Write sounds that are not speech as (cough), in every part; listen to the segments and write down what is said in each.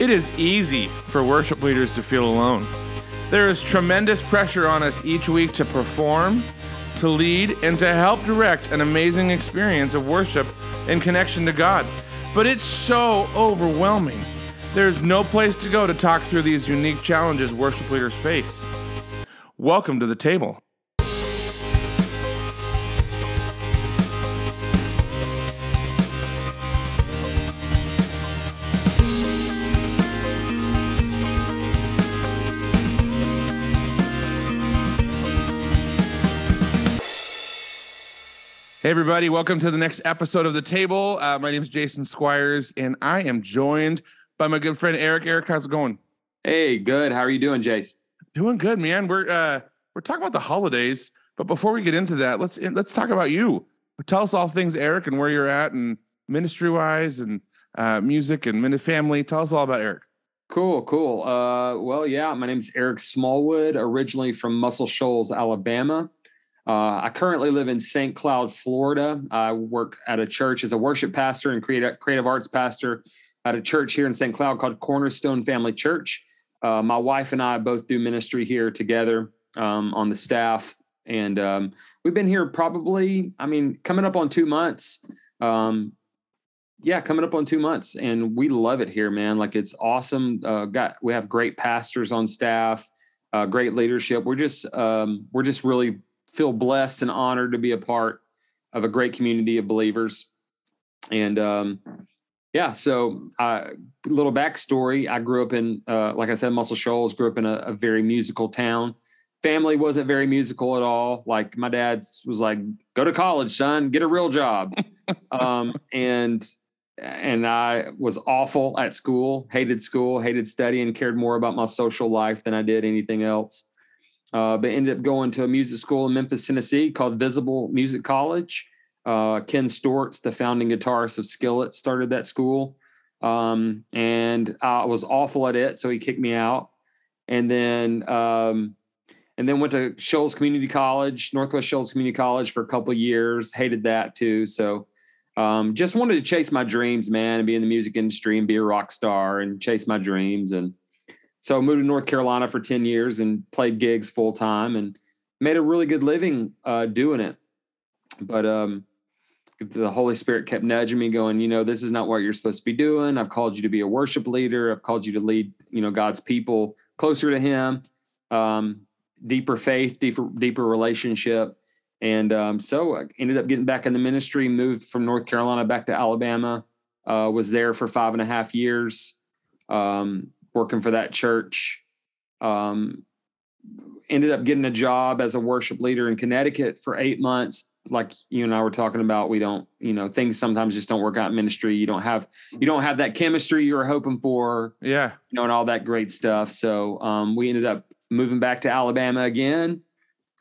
It is easy for worship leaders to feel alone. There is tremendous pressure on us each week to perform, to lead, and to help direct an amazing experience of worship in connection to God. But it's so overwhelming. There's no place to go to talk through these unique challenges worship leaders face. Welcome to the table. Hey, everybody, welcome to the next episode of The Table. Uh, my name is Jason Squires, and I am joined by my good friend Erik. Erik, how's it going? Hey, good. How are you doing, Jace? Doing good, man. We're uh, we're talking about the holidays, but before we get into that, let's let's talk about you. Tell us all things, Erik, and where you're at, and ministry wise, and uh, music and family. Tell us all about Erik. Cool, cool. Uh, well, yeah, my name is Erik Smallwood, originally from Muscle Shoals, Alabama. Uh, I currently live in St. Cloud, Florida. I work at a church as a worship pastor and creative, creative arts pastor at a church here in St. Cloud called Cornerstone Family Church. Uh, my wife and I both do ministry here together um, on the staff. And um, we've been here probably, I mean, coming up on two months. Um, yeah, coming up on two months, and we love it here, man. Like it's awesome. Uh, got we have great pastors on staff, uh, great leadership. We're just um, we're just really feel blessed and honored to be a part of a great community of believers. And um, yeah, so a little backstory. I grew up in, uh, like I said, Muscle Shoals. Grew up in a, a, very musical town. Family wasn't very musical at all. Like my dad was like, "Go to college, son. Get a real job." (laughs) um, and and I was awful at school. Hated school. Hated studying. Cared more about my social life than I did anything else uh, but ended up going to a music school in Memphis, Tennessee called Visible Music College. Uh, Ken Steorts, the founding guitarist of Skillet, started that school. Um, and I was awful at it, so he kicked me out. And then, um, and then went to Shoals Community College, Northwest Shoals Community College for a couple years. Hated that too. So, um, just wanted to chase my dreams, man, and be in the music industry and be a rock star and chase my dreams. And so I moved to North Carolina for 10 years and played gigs full time and made a really good living uh, doing it. But um, the Holy Spirit kept nudging me, going, you know, this is not what you're supposed to be doing. I've called you to be a worship leader. I've called you to lead, you know, God's people closer to Him, um, deeper faith, deeper deeper relationship. And um, so I ended up getting back in the ministry. Moved from North Carolina back to Alabama. Uh, was there for five and a half years. Um, working for that church. Um, ended up getting a job as a worship leader in Connecticut for eight months. Like you and I were talking about, we don't, you know, things sometimes just don't work out in ministry. You don't have, you don't have that chemistry you were hoping for. Yeah. You know, and all that great stuff. So um, we ended up moving back to Alabama again.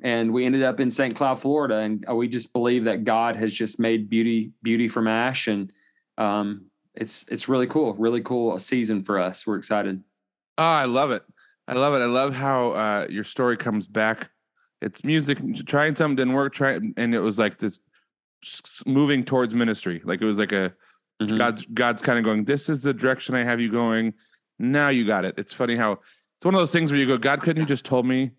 And we ended up in St. Cloud, Florida. And uh, we just believe that God has just made beauty, beauty from ash. And um, it's it's really cool, really cool season for us. We're excited. Oh, I love it. I love it. I love how uh, your story comes back. It's music. Trying something didn't work. Try and it was like this moving towards ministry. Like it was like a mm-hmm. God's God's kind of going. This is the direction I have you going. Now you got it. It's funny how it's one of those things where you go, God, couldn't you just told me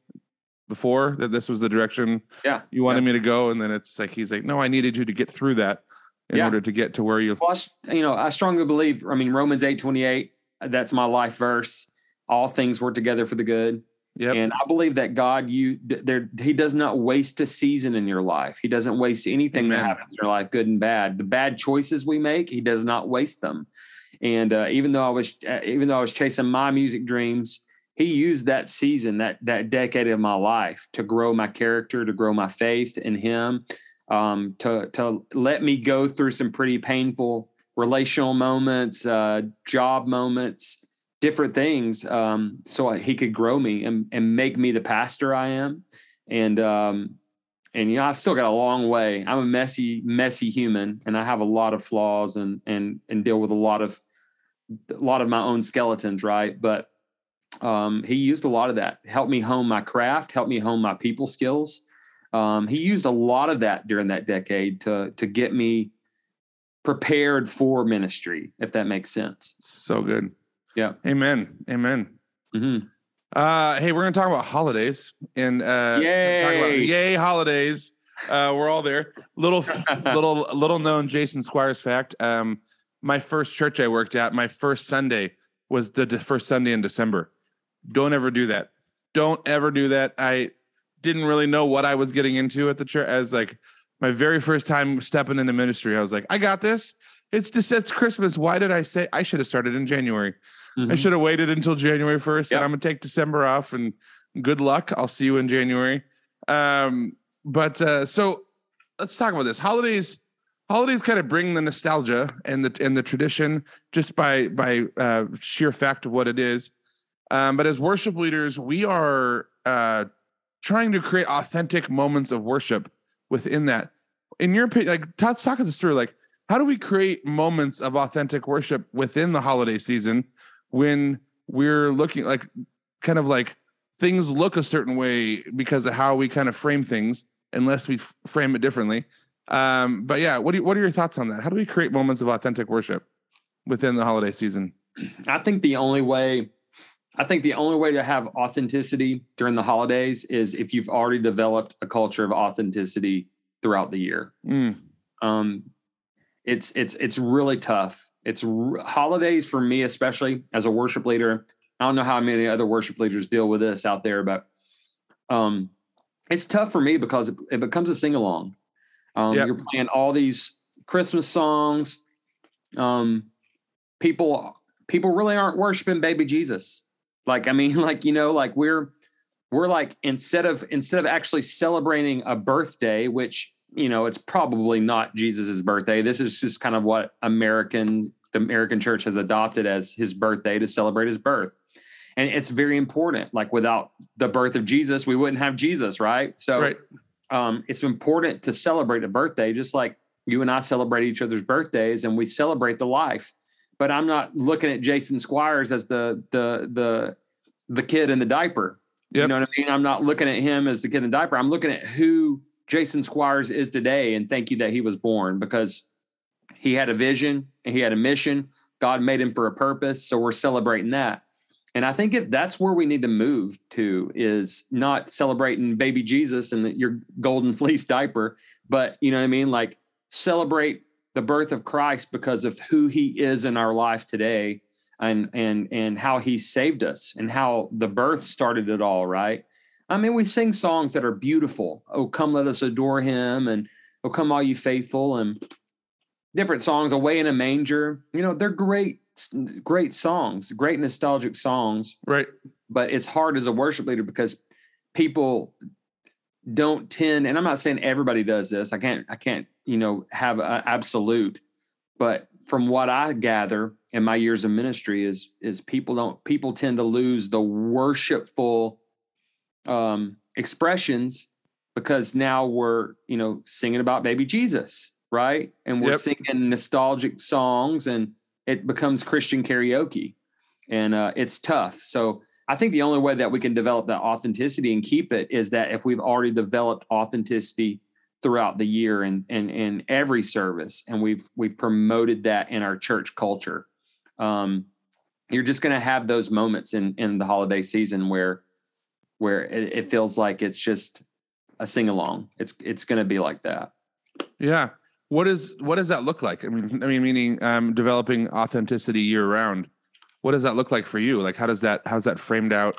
before that this was the direction yeah you wanted yeah. me to go? And then it's like he's like, no, I needed you to get through that in yeah. order to get to where you. Well, I, you know, I strongly believe. I mean, Romans eight twenty eight. That's my life verse. All things work together for the good. Yep. And I believe that God, you there, He does not waste a season in your life. He doesn't waste anything Amen. that happens in your life, good and bad. The bad choices we make, He does not waste them. And uh, even though I was, uh, even though I was chasing my music dreams, He used that season, that that decade of my life, to grow my character, to grow my faith in Him, um, to to let me go through some pretty painful relational moments, uh, job moments, different things, um, so he could grow me and, and make me the pastor I am. And um, and you know, I've still got a long way. I'm a messy, messy human, and I have a lot of flaws and and and deal with a lot of a lot of my own skeletons, right? But um, he used a lot of that, helped me hone my craft, helped me hone my people skills, um, he used a lot of that during that decade to to get me prepared for ministry, if that makes sense. So good. Yeah. Amen. Amen. Mm-hmm. Uh, hey, we're gonna talk about holidays and uh, Yay. about yay holidays. Uh, we're all there. Little, (laughs) little, little known Jason Squires fact. Um, my first church I worked at, my first Sunday was the de- first Sunday in December. Don't ever do that. Don't ever do that. I didn't really know what I was getting into at the church. As like my very first time stepping into ministry, I was like, I got this. It's just it's Christmas. Why did I say I should have started in January? I should have waited until January 1st Mm-hmm. Yep. and I'm gonna take December off and good luck. I'll see you in January. Um, but uh, so let's talk about this. Holidays, holidays kind of bring the nostalgia and the and the tradition just by by uh, sheer fact of what it is. Um, but as worship leaders, we are uh, trying to create authentic moments of worship within that. In your opinion, like Todd's talking this through, like how do we create moments of authentic worship within the holiday season when we're looking like kind of like things look a certain way because of how we kind of frame things unless we f- frame it differently. Um but yeah what do you, what are your thoughts on that? How do we create moments of authentic worship within the holiday season? I think the only way I think the only way to have authenticity during the holidays is if you've already developed a culture of authenticity throughout the year. Mm, Um, it's it's it's really tough. It's r- holidays for me, especially as a worship leader. I don't know how many other worship leaders deal with this out there, but um, it's tough for me because it, it becomes a sing along. Um, Yep. You're playing all these Christmas songs. Um, people people really aren't worshiping baby Jesus. Like I mean, (laughs) like you know, like we're we're like instead of instead of actually celebrating a birthday, which you know it's probably not Jesus's birthday. This is just kind of what American the American church has adopted as his birthday to celebrate his birth. And it's very important. Like without the birth of Jesus, we wouldn't have Jesus, right? So right um, it's important to celebrate a birthday, just like you and I celebrate each other's birthdays and we celebrate the life. But I'm not looking at Jason Squires as the the the the kid in the diaper. You know what I mean? I'm not looking at him as the kid in the diaper. I'm looking at who Jason Squires is today, and thank you that he was born because he had a vision and he had a mission. God made him for a purpose, so we're celebrating that. And I think if that's where we need to move to is not celebrating baby Jesus and your golden (laughs) fleece diaper, but you know what I mean? Like celebrate the birth of Christ because of who he is in our life today and and and how he saved us and how the birth started it all, right? I mean, we sing songs that are beautiful. Oh, come let us adore him and oh come all you faithful and different songs away in a manger. You know, they're great great songs, great nostalgic songs right but it's hard as a worship leader because people don't tend and i'm not saying everybody does this i can't i can't you know have an absolute but from what i gather in my years of ministry is is people don't people tend to lose the worshipful um expressions because now we're you know singing about baby jesus right and we're Yep. singing nostalgic songs and it becomes christian karaoke and uh, it's tough so I think the only way that we can develop that authenticity and keep it is that if we've already developed authenticity throughout the year and in every service, and we've we've promoted that in our church culture, um, you're just going to have those moments in in the holiday season where where it, it feels like it's just a sing along. It's it's going to be like that. yeah what is what does that look like i mean i mean meaning um developing authenticity year round what does that look like for you? Like how does that how's that framed out?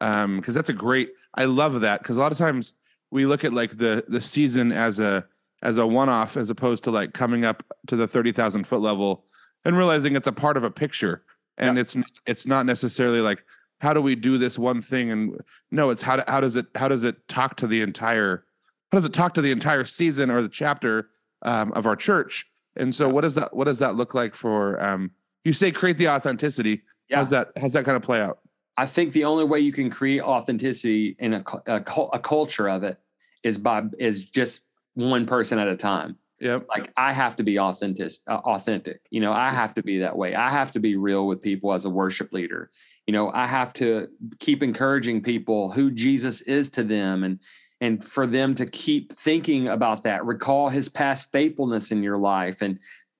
Um because that's a great i love that because a lot of times we look at like the the season as a as a one-off as opposed to like coming up to the 30,000 foot level and realizing it's a part of a picture. And it's n- it's not necessarily like how do we do this one thing? And no it's how do, how does it how does it talk to the entire how does it talk to the entire season or the chapter um, of our church? And so what does that what does that look like for um you say create the authenticity Yeah. how's that how's that kind of play out I think the only way you can create authenticity in a, a, a culture of it is by is just one person at a time. yep Like I have to be authentic, uh, authentic. You know, I have to be that way. I have to be real with people as a worship leader. You know, I have to keep encouraging people who Jesus is to them, and and for them to keep thinking about that. Recall His past faithfulness in your life, and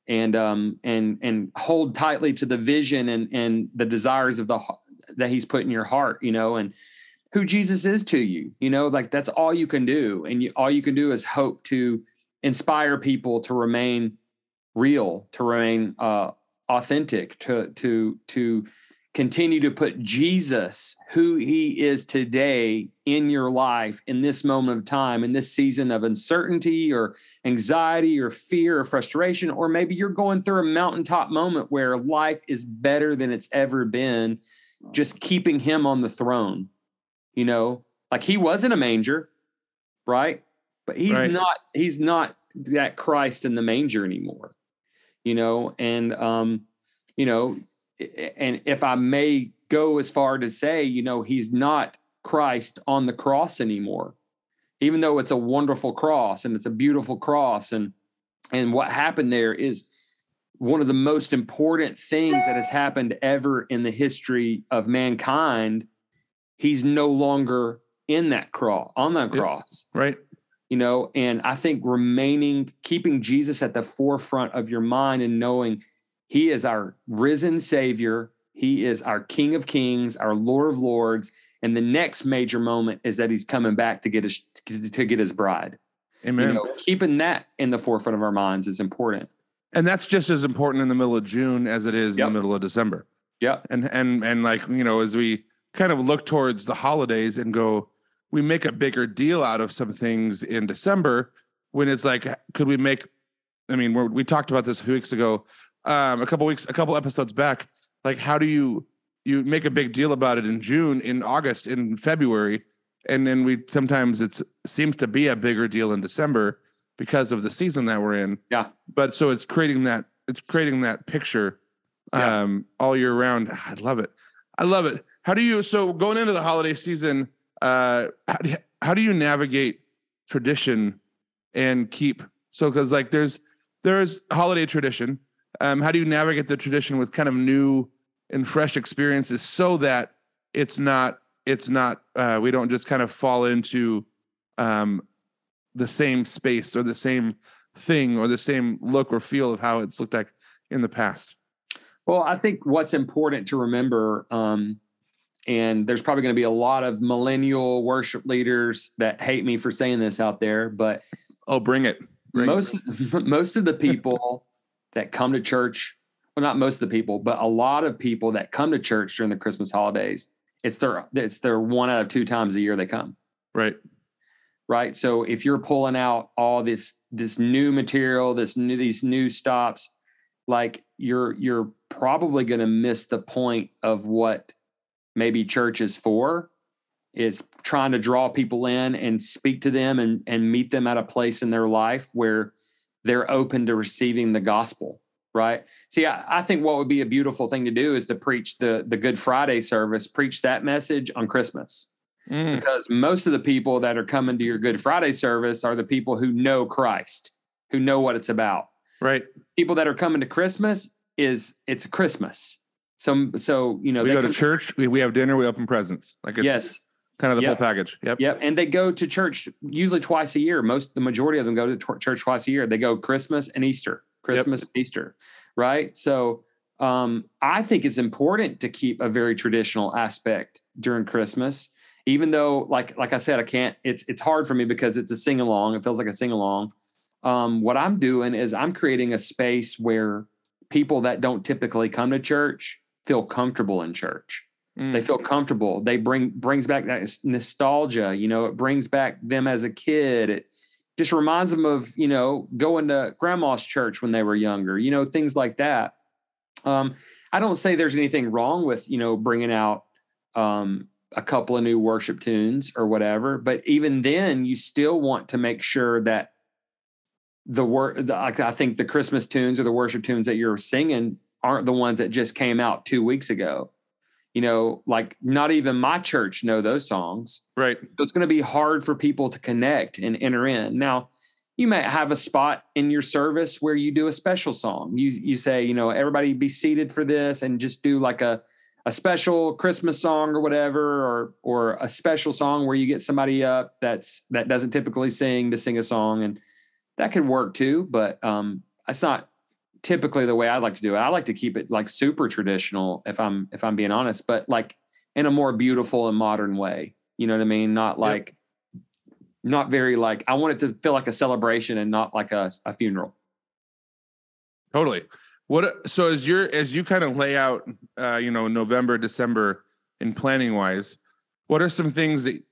and um and and hold tightly to the vision and and the desires of the that he's put in your heart you know and who jesus is to you you know like that's all you can do. And you, all you can do is hope to inspire people to remain real to remain uh authentic to to to continue to put Jesus, who he is today, in your life in this moment of time, in this season of uncertainty or anxiety or fear or frustration, or maybe you're going through a mountaintop moment where life is better than it's ever been, just keeping him on the throne. You know, like he was in a manger, right? But he's right. not, he's not that Christ in the manger anymore, you know, and, um, you know, and if I may go as far to say, you know, he's not Christ on the cross anymore, even though it's a wonderful cross and it's a beautiful cross. And and what happened there is one of the most important things that has happened ever in the history of mankind. He's no longer in that cross on that cross. Right. You know, and I think remaining, keeping Jesus at the forefront of your mind and knowing he is our risen Savior. He is our King of Kings, our Lord of Lords. And the next major moment is that he's coming back to get his to get his bride. Amen. You know, keeping that in the forefront of our minds is important. And that's just as important in the middle of June as it is yep. in the middle of December. Yeah. And and and like, you know, as we kind of look towards the holidays and go, we make a bigger deal out of some things in December when it's like, could we make I mean, we talked about this a few weeks ago um, a couple weeks, a couple episodes back. Like, how do you you make a big deal about it in June, in August, in February, and then we sometimes it seems to be a bigger deal in December because of the season that we're in. Yeah. But so it's creating that it's creating that picture um, yeah. all year round. I love it. I love it. How do you so going into the holiday season? Uh, how do you, how do you navigate tradition and keep so because like there's there's holiday tradition um, how do you navigate the tradition with kind of new and fresh experiences so that it's not it's not uh, we don't just kind of fall into um, the same space or the same thing or the same look or feel of how it's looked like in the past well i think what's important to remember um, and there's probably going to be a lot of millennial worship leaders that hate me for saying this out there but oh bring it bring most it. (laughs) most of the people (laughs) that come to church. Well, not most of the people, but a lot of people that come to church during the Christmas holidays. It's their it's their one out of two times a year they come. Right. Right. So if you're pulling out all this this new material, this new these new stops, like you're you're probably going to miss the point of what maybe church is for is trying to draw people in and speak to them and and meet them at a place in their life where they're open to receiving the gospel right? See I, I, think what would be a beautiful thing to do is to preach the the good friday service preach that message on christmas. Mm. because most of the people that are coming to your good friday service are the people who know christ who know what it's about. Right. People that are coming to christmas is it's christmas. So so you know we go to church we, we have dinner we open presents. Like it's yes kind of the yep. full package. Yep. Yep. And they go to church usually twice a year. Most, the majority of them go to t- church twice a year. They go Christmas and Easter, Christmas yep. and Easter. Right. So, um, I think it's important to keep a very traditional aspect during Christmas, even though, like, like I said, I can't, it's, it's hard for me because it's a sing along. It feels like a sing along. Um, what I'm doing is I'm creating a space where people that don't typically come to church feel comfortable in church Mm. They feel comfortable. They bring brings back that nostalgia. You know, it brings back them as a kid. It just reminds them of you know going to grandma's church when they were younger. You know, things like that. Um, I don't say there's anything wrong with you know bringing out um, a couple of new worship tunes or whatever, but even then, you still want to make sure that the work. I think the Christmas tunes or the worship tunes that you're singing aren't the ones that just came out two weeks ago you know, like not even my church know those songs. Right. So it's going to be hard for people to connect and enter in. Now, you might have a spot in your service where you do a special song. You you say, you know, everybody be seated for this and just do like a a special Christmas song or whatever, or or a special song where you get somebody up that's that doesn't typically sing to sing a song, and that could work too. But um, it's not typically the way I like to do it. I like to keep it like super traditional if I'm if I'm being honest, but like in a more beautiful and modern way. You know what I mean? Not like yep. not very like I want it to feel like a celebration and not like a, a funeral. Totally. What so as you're as you kind of lay out uh, you know, November, December in planning wise, what are some things that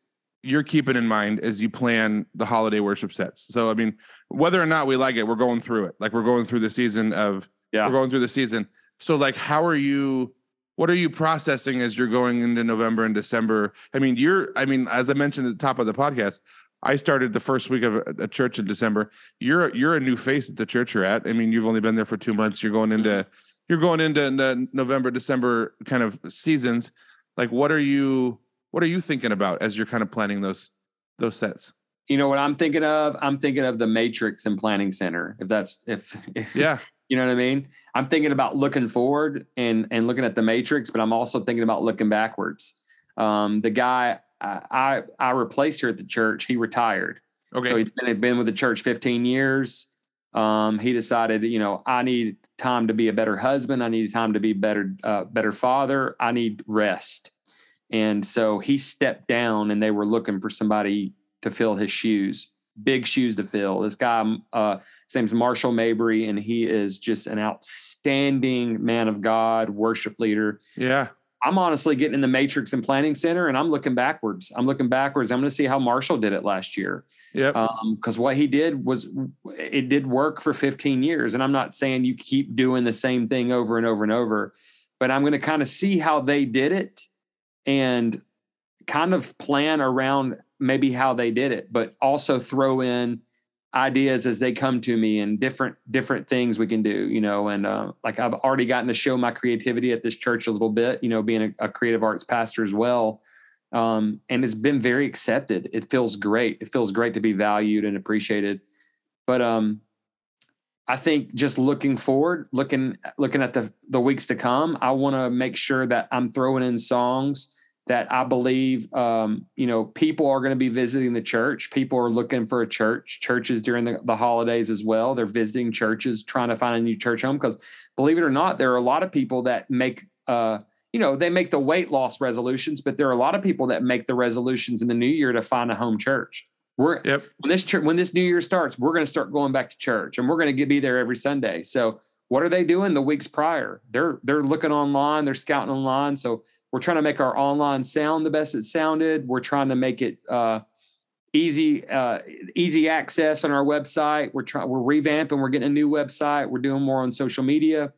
you're keeping in mind as you plan the holiday worship sets. So I mean, whether or not we like it, we're going through it. Like we're going through the season of yeah. we're going through the season. So like how are you what are you processing as you're going into November and December? I mean, you're I mean, as I mentioned at the top of the podcast, I started the first week of a, church in December. You're you're a new face at the church you're at. I mean, you've only been there for 2 months. You're going into mm-hmm. you're going into the November December kind of seasons. Like what are you what are you thinking about as you're kind of planning those those sets? You know what I'm thinking of? I'm thinking of the Matrix and Planning Center. If that's if, if yeah, (laughs) you know what I mean. I'm thinking about looking forward and and looking at the Matrix, but I'm also thinking about looking backwards. Um, the guy I, I I replaced here at the church, he retired. Okay, so he's been been with the church 15 years. Um, he decided, you know, I need time to be a better husband. I need time to be better, uh, better father. I need rest. And so he stepped down and they were looking for somebody to fill his shoes. Big shoes to fill. This guy, uh, his name's Marshall Mabry, and he is just an outstanding man of God, worship leader. Yeah. I'm honestly getting in the matrix and planning center and I'm looking backwards. I'm looking backwards. I'm going to see how Marshall did it last year. Yeah. Um, cause what he did was it did work for 15 years. And I'm not saying you keep doing the same thing over and over and over, but I'm going to kind of see how they did it and kind of plan around maybe how they did it, but also throw in ideas as they come to me and different different things we can do you know and uh, like i've already gotten to show my creativity at this church a little bit you know being a, a creative arts pastor as well. Um, and it's been very accepted. It feels great. It feels great to be valued and appreciated. But um i think just looking forward looking looking at the the weeks to come i want to make sure that i'm throwing in songs that I believe, um, you know, people are going to be visiting the church. People are looking for a church, churches during the, the holidays as well. They're visiting churches, trying to find a new church home. Because believe it or not, there are a lot of people that make, uh, you know, they make the weight loss resolutions, but there are a lot of people that make the resolutions in the new year to find a home church. We're yep. when this when this new year starts, we're going to start going back to church, and we're going to be there every Sunday. So, what are they doing the weeks prior? They're they're looking online, they're scouting online. So we're trying to make our online sound the best it sounded. We're trying to make it uh, easy uh, easy access on our website. We're trying we're revamping. We're getting a new website. We're doing more on social media.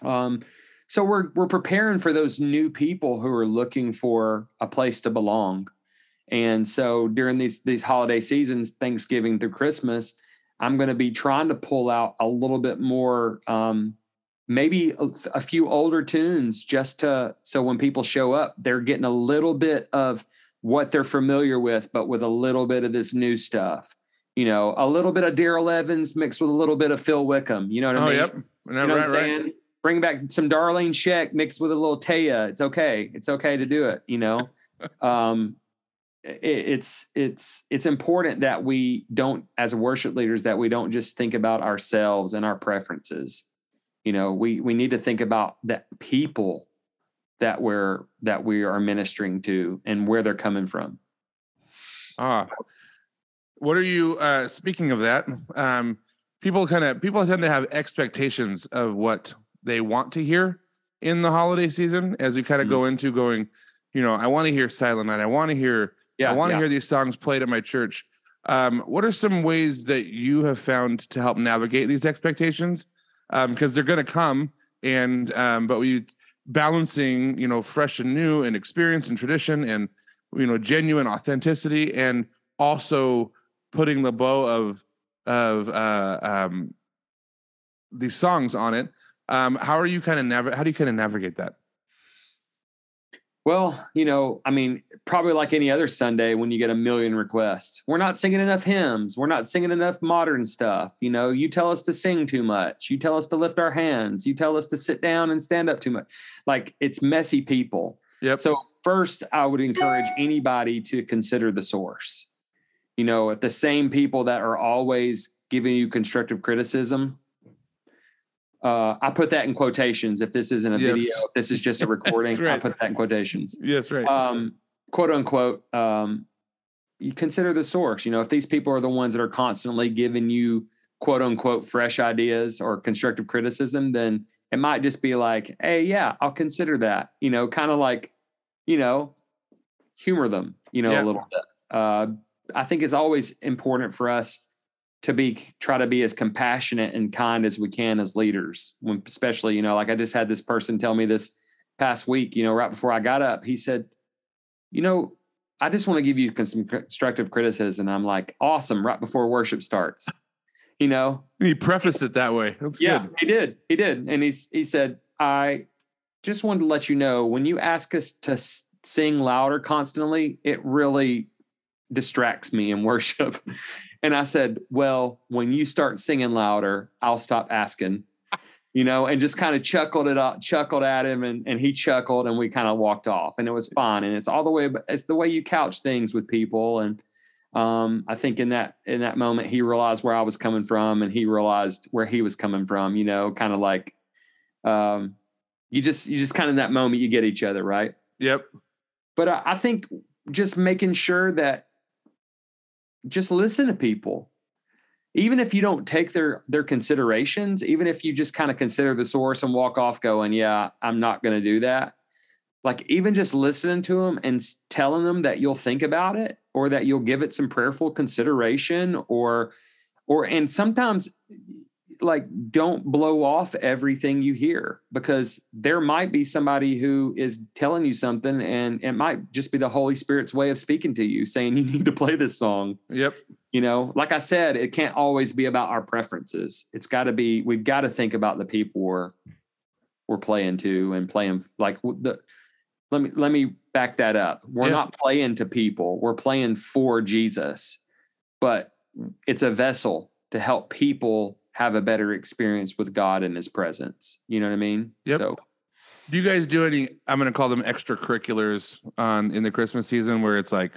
Um, so we're we're preparing for those new people who are looking for a place to belong. And so during these these holiday seasons, Thanksgiving through Christmas, I'm going to be trying to pull out a little bit more um, maybe a, a, few older tunes just to so when people show up they're getting a little bit of what they're familiar with but with a little bit of this new stuff. You know a little bit of Darrell Evans mixed with a little bit of Phil Wickham you know what I mean? oh, mean? yep. You know right, what I'm saying right. bring back some Darlene Zschech mixed with a little Taya. It's okay. It's okay to do it you know? (laughs) Um it's it's it's important that we don't as worship leaders that we don't just think about ourselves and our preferences. You know we we need to think about the people that we're that we are ministering to and where they're coming from. Ah. What are you uh speaking of that um people kind of people tend to have expectations of what they want to hear in the holiday season as we kind of mm-hmm. go into going you know i want to hear silent night i want to hear yeah, i want to yeah. hear these songs played at my church. Um, what are some ways that you have found to help navigate these expectations? Because um, they're going to come and um, but we balancing you know fresh and new and experience and tradition and you know genuine authenticity and also putting the bow of of uh, um, these songs on it. Um, how are you kind of nav- how do you kind of navigate that well, you know, I mean, probably like any other Sunday when you get a million requests. We're not singing enough hymns. We're not singing enough modern stuff. You know, you tell us to sing too much. You tell us to lift our hands. You tell us to sit down and stand up too much. Like it's messy people. Yep. So first, I would encourage anybody to consider the source. You know, if the same people that are always giving you constructive criticism Uh, I put that in quotations. If this isn't a Yes. video, if this is just a (laughs) recording. Right. I put that in quotations. Yes, right. Um, quote unquote. Um, you consider the source. You know, if these people are the ones that are constantly giving you quote unquote fresh ideas or constructive criticism, then it might just be like, hey, yeah, I'll consider that. You know, kind of like, you know, humor them. You know, Yeah. a little bit. Uh, I think it's always important for us to be try to be as compassionate and kind as we can as leaders when especially you know like i just had this person tell me this past week you know right before i got up he said you know i just want to give you some constructive criticism i'm like awesome right before worship starts you know he prefaced it that way. That's yeah good. he did he did and he's he said i just wanted to let you know when you ask us to sing louder constantly it really distracts me in worship (laughs) and i said well when you start singing louder i'll stop asking you know and just kind of chuckled it up chuckled at him and, and he chuckled and we kind of walked off and it was fine and it's all the way it's the way you couch things with people and um, I think in that in that moment he realized where I was coming from and he realized where he was coming from, you know, kind of like um, you just you just kind of in that moment you get each other, right? Yep. But I, I think just making sure that just listen to people. Even if you don't take their their considerations, even if you just kind of consider the source and walk off going, yeah, I'm not going to do that. Like even just listening to them and telling them that you'll think about it or that you'll give it some prayerful consideration or or and sometimes like don't blow off everything you hear because there might be somebody who is telling you something and it might just be the holy spirit's way of speaking to you saying you need to play this song Yep. you know like i said it can't always be about our preferences it's got to be we've got to think about the people we're we're playing to and playing like the let me let me back that up we're Yeah. not playing to people we're playing for jesus but it's a vessel to help people have a better experience with god and his presence you know what i mean Yep. so Do you guys do any? I'm going to call them extracurriculars on in the Christmas season, where it's like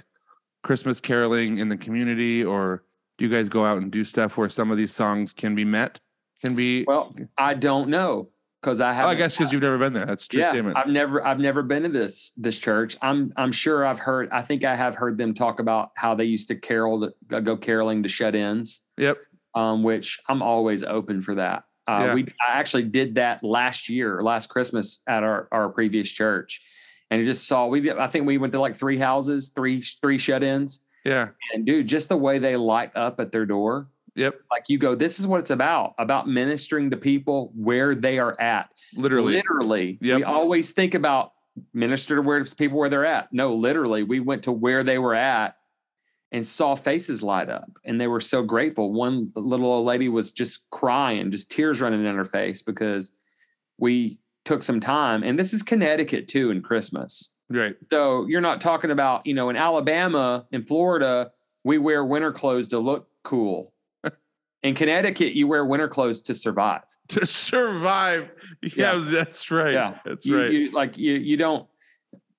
Christmas caroling in the community, or do you guys go out and do stuff where some of these songs can be met? Can be. well i don't know because i oh, haven't I guess because you've never been there. That's true yeah, statement. I've never I've never been to this this church. I'm I'm sure I've heard I think I have heard them talk about how they used to carol to, uh, go caroling to shut-ins, yep. Um, which I'm always open for that. Uh, Yeah. We I actually did that last year, last Christmas at our our previous church, and you just saw we I think we went to like three houses, three three shut-ins, Yeah. and dude, just the way they light up at their door, Yep. like you go, this is what it's about about ministering to people where they are at. Literally. Literally. Yep. We always think about minister to where people where they're at. No, literally, we went to where they were at and saw faces light up and they were so grateful. One little old lady was just crying, just tears running down her face because we took some time. And this is Connecticut too in Christmas. Right. So you're not talking about, you know, in Alabama, in Florida, we wear winter clothes to look cool. (laughs) in Connecticut, you wear winter clothes to survive. To survive. Yeah, that's right. Yeah. That's you, right. You, like you, you don't.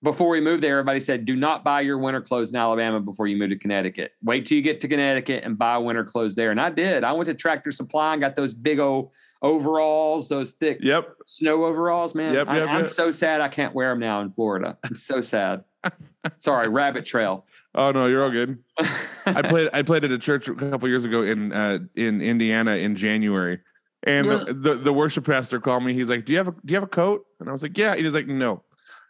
Before we moved there, everybody said, "Do not buy your winter clothes in Alabama before you move to Connecticut. Wait till you get to Connecticut and buy winter clothes there." And I did. I went to Tractor Supply and got those big old overalls, those thick yep. snow overalls. Man, Yep, I, yep, I'm so sad I can't wear them now in Florida. I'm so sad. (laughs) Sorry, Rabbit Trail. Oh no, you're all good. (laughs) I played I played at a church a couple years ago in uh, in Indiana in January, and the, the the worship pastor called me. He's like, "Do you have a do you have a coat?" And I was like, "Yeah." He was like, "No,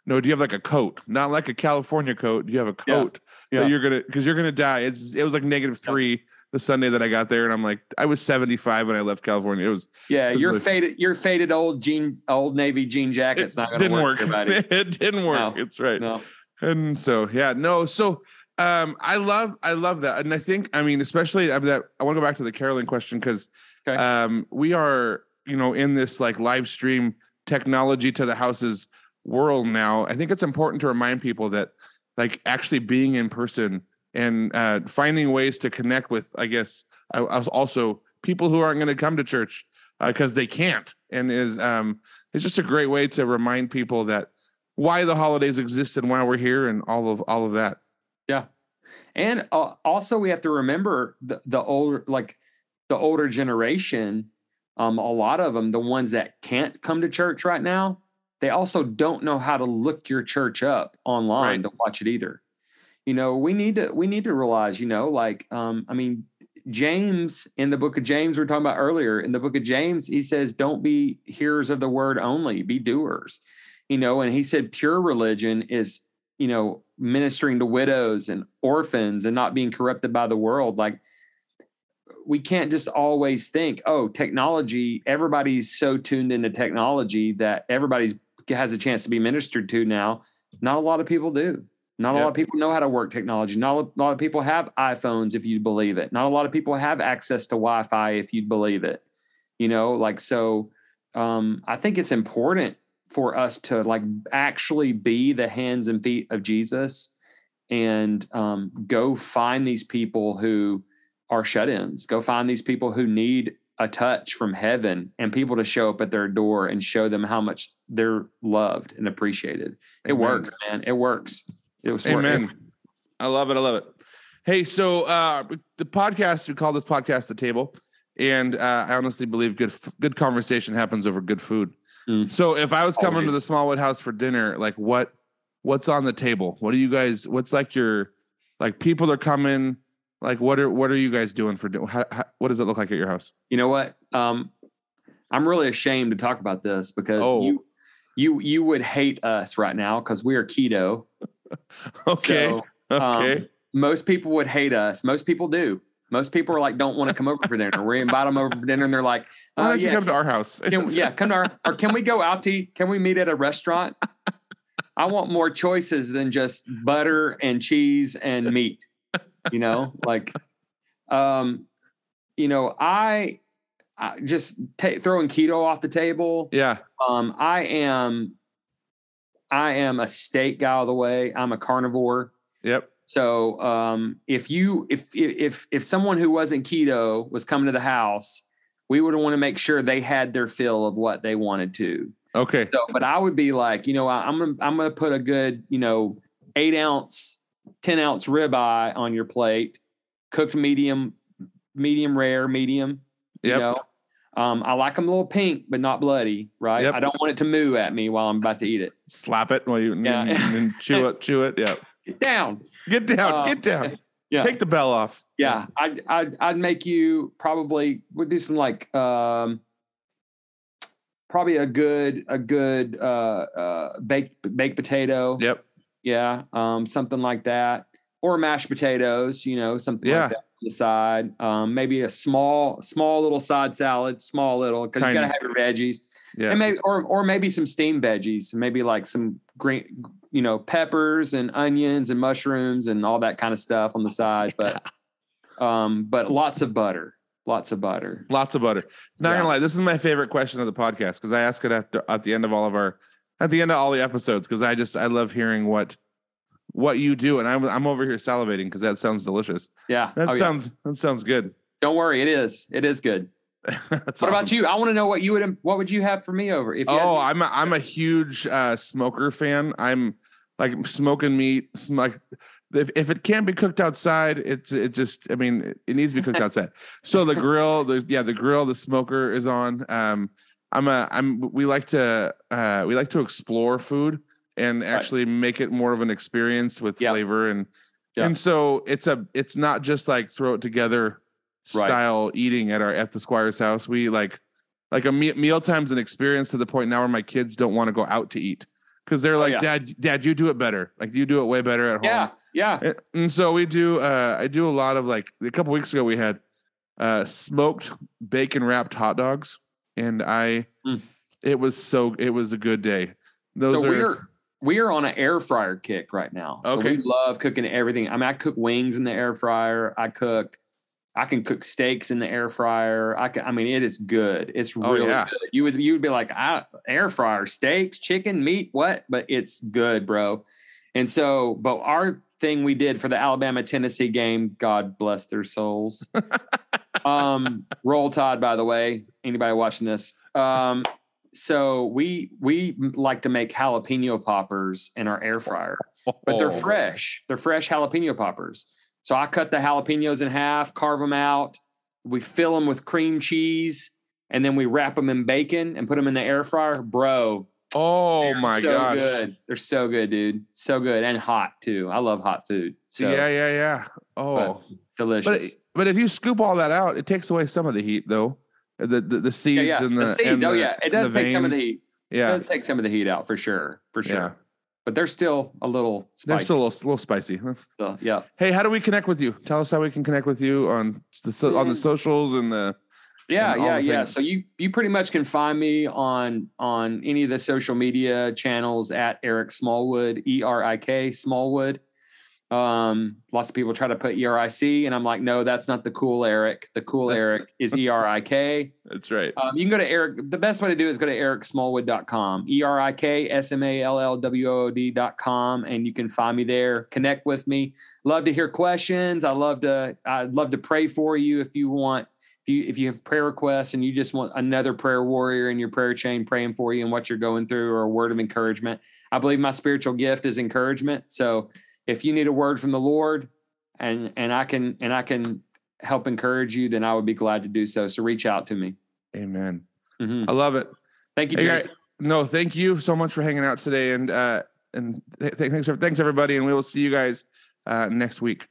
no. Do you have like a coat? Not like a California coat. Do you have a coat Yeah. that you're gonna because you're gonna die?" It's it was like negative three the Sunday that I got there, and I'm like, I was 75 when I left California. It was Yeah, It was your really- faded, your faded old jean, old navy jean jacket's it not going to didn't work. work. (laughs) it didn't work. No. It's right. No, and so yeah no so um i love i love that and i think i mean especially I, that i want to go back to the caroling question because Okay. um we are you know in this like live stream technology to the houses world now i think it's important to remind people that like actually being in person and uh finding ways to connect with i guess I, I was also people who aren't going to come to church because they can't and is um it's just a great way to remind people that why the holidays exist and why we're here and all of all of that. Yeah, and uh, also we have to remember the, the older, like the older generation. um, a lot of them, the ones that can't come to church right now, they also don't know how to look your church up online Right. to watch it either. You know, we need to we need to realize, you know, like um, I mean, James in the book of James we are talking about earlier, in the book of James, he says, Don't be hearers of the word only, be doers. You know, and he said pure religion is, you know, ministering to widows and orphans and not being corrupted by the world. Like we can't just always think, oh, technology, everybody's so tuned into technology that everybody's has a chance to be ministered to now. Not a lot of people do. Not a Yep. lot of people know how to work technology. Not a lot of people have iPhones, if you believe it. Not a lot of people have access to Wi-Fi, if you believe it. You know, like so. Um, I think it's important for us to like actually be the hands and feet of Jesus, and um, go find these people who are shut-ins. Go find these people who need a touch from heaven and people to show up at their door and show them how much they're loved and appreciated. It Amen. works, man. It works. It was Amen. I love it. I love it. Hey, so uh, the podcast we call this podcast the table, and uh, I honestly believe good good conversation happens over good food. Mm. So if I was coming to Always. the Smallwood House for dinner, like what what's on the table? What do you guys? What's like your like people are coming? Like what are what are you guys doing for? How, how, what does it look like at your house? You know what? Um, I'm really ashamed to talk about this because Oh. you you you would hate us right now because we are keto. (laughs) Okay, So, (laughs) okay. um, most people would hate us. Most people do. Most people are like, don't want to come over for dinner. We invite them over for dinner, and they're like, (laughs) Why uh, don't you yeah, come to our house? can, yeah, come to our, or can we go out to? Can we meet at a restaurant? I want more choices than just butter and cheese and meat. You know, like, um, you know, I, I just ta throwing keto off the table. yeah. Um, I am, I am a steak guy all the way. I'm a carnivore. Yep. So um, if you if if if someone who wasn't keto was coming to the house, we would want to make sure they had their fill of what they wanted to. Okay. So, but I would be like, you know, I- I'm gonna I'm gonna put a good, you know, eight ounce, ten ounce ribeye on your plate, cooked medium, medium rare, medium. You know, um, I like them a little pink, but not bloody. Right. Yep. I don't want it to moo at me while I'm about to eat it. Slap it while you Yeah. and, and (laughs) chew it. Chew it. Yeah. Get down. Get down. Uh, get down. (laughs) Yeah. Take the bell off. Yeah, I'd I'd I'd make you probably would do some like um probably a good a good uh uh baked baked potato. Yep. Yeah, um something like that. Or mashed potatoes, you know, something Yeah. like that on the side. Um maybe a small small little side salad, small little cuz you got to have your veggies. Yeah. And maybe or or maybe some steamed veggies, maybe like some green you know, peppers and onions and mushrooms and all that kind of stuff on the side, but (laughs) um but lots of butter. Lots of butter. Lots of butter. Not Yeah. gonna lie, this is my favorite question of the podcast because I ask it at the, at the end of all of our at the end of all the episodes because I just I love hearing what what you do and I'm I'm over here salivating because that sounds delicious. Yeah. That Oh, yeah. sounds that sounds good. Don't worry, it is. It is good. (laughs) What about you? I want to know what you would what would you have for me over if you had Oh, me- I'm a, I'm a huge uh, smoker fan. I'm like smoking meat. sm- Like if, if it can't be cooked outside, it's it just I mean it, it needs to be cooked (laughs) outside. So the grill, the yeah, the grill, the smoker is on. Um, I'm a I'm we like to uh, we like to explore food and actually make it more of an experience with Yeah. flavor and Yeah. and so it's a it's not just like throw it together Right. style eating at our at the squire's house. We like like a me- meal time's an experience to the point now where my kids don't want to go out to eat because they're like, Oh, yeah. Dad, Dad, you do it better. Like you do it way better at home. Yeah. Yeah. And- And so we do. Uh, I do a lot of like a couple weeks ago we had uh, smoked bacon wrapped hot dogs, and I Mm. it was so it was a good day. Those so are we're we are on an air fryer kick right now. So Okay. we love cooking everything. I mean, I cook wings in the air fryer. I cook, I can cook steaks in the air fryer. I can, I mean, it is good. It's Oh, really yeah. good. You would you would be like, I, air fryer, steaks, chicken, meat, what? But it's good, bro. And so, but our thing we did for the Alabama Tennessee game, God bless their souls. (laughs) um, roll Tide, by the way. Anybody watching this? Um, so we we like to make jalapeno poppers in our air fryer, but they're Oh. fresh. They're fresh jalapeno poppers. So I cut the jalapenos in half, carve them out. We fill them with cream cheese, and then we wrap them in bacon and put them in the air fryer. Bro, Oh they're my so gosh. good. They're so good, dude. So good and hot too. I love hot food. So yeah, yeah, yeah. Oh, delicious. but but if you scoop all that out, it takes away some of the heat, though. The the, the seeds yeah, yeah. and the, the seeds, and oh the- yeah, it does take some of the veins. heat. It Yeah, does take some of the heat out for sure, for sure. yeah. But they're still a little They're still a little, little spicy. huh? So, yeah. Hey, how do we connect with you? Tell us how we can connect with you on the on the socials and the. Yeah, and yeah, the yeah. So you you pretty much can find me on on any of the social media channels at Erik Smallwood, E R I K Smallwood. Um, lots of people try to put E R I C, and I'm like, no, that's not the cool Eric. The cool (laughs) Erik is E R I K. That's right. Um, you can go to Erik. The best way to do it is go to eriksmallwood.com, E R I K S M A L L W O O D.com, and you can find me there. Connect with me. Love to hear questions. I love to. I'd love to pray for you if you want. If you if you have prayer requests and you just want another prayer warrior in your prayer chain praying for you and what you're going through, or a word of encouragement. I believe my spiritual gift is encouragement. So if you need a word from the Lord, and and I can and I can help encourage you, then I would be glad to do so. So reach out to me. Amen. Mhm. I love it. Thank you, Hey, guys, no, thank you so much for hanging out today, and uh, and th- thanks thanks everybody, and we will see you guys uh, next week.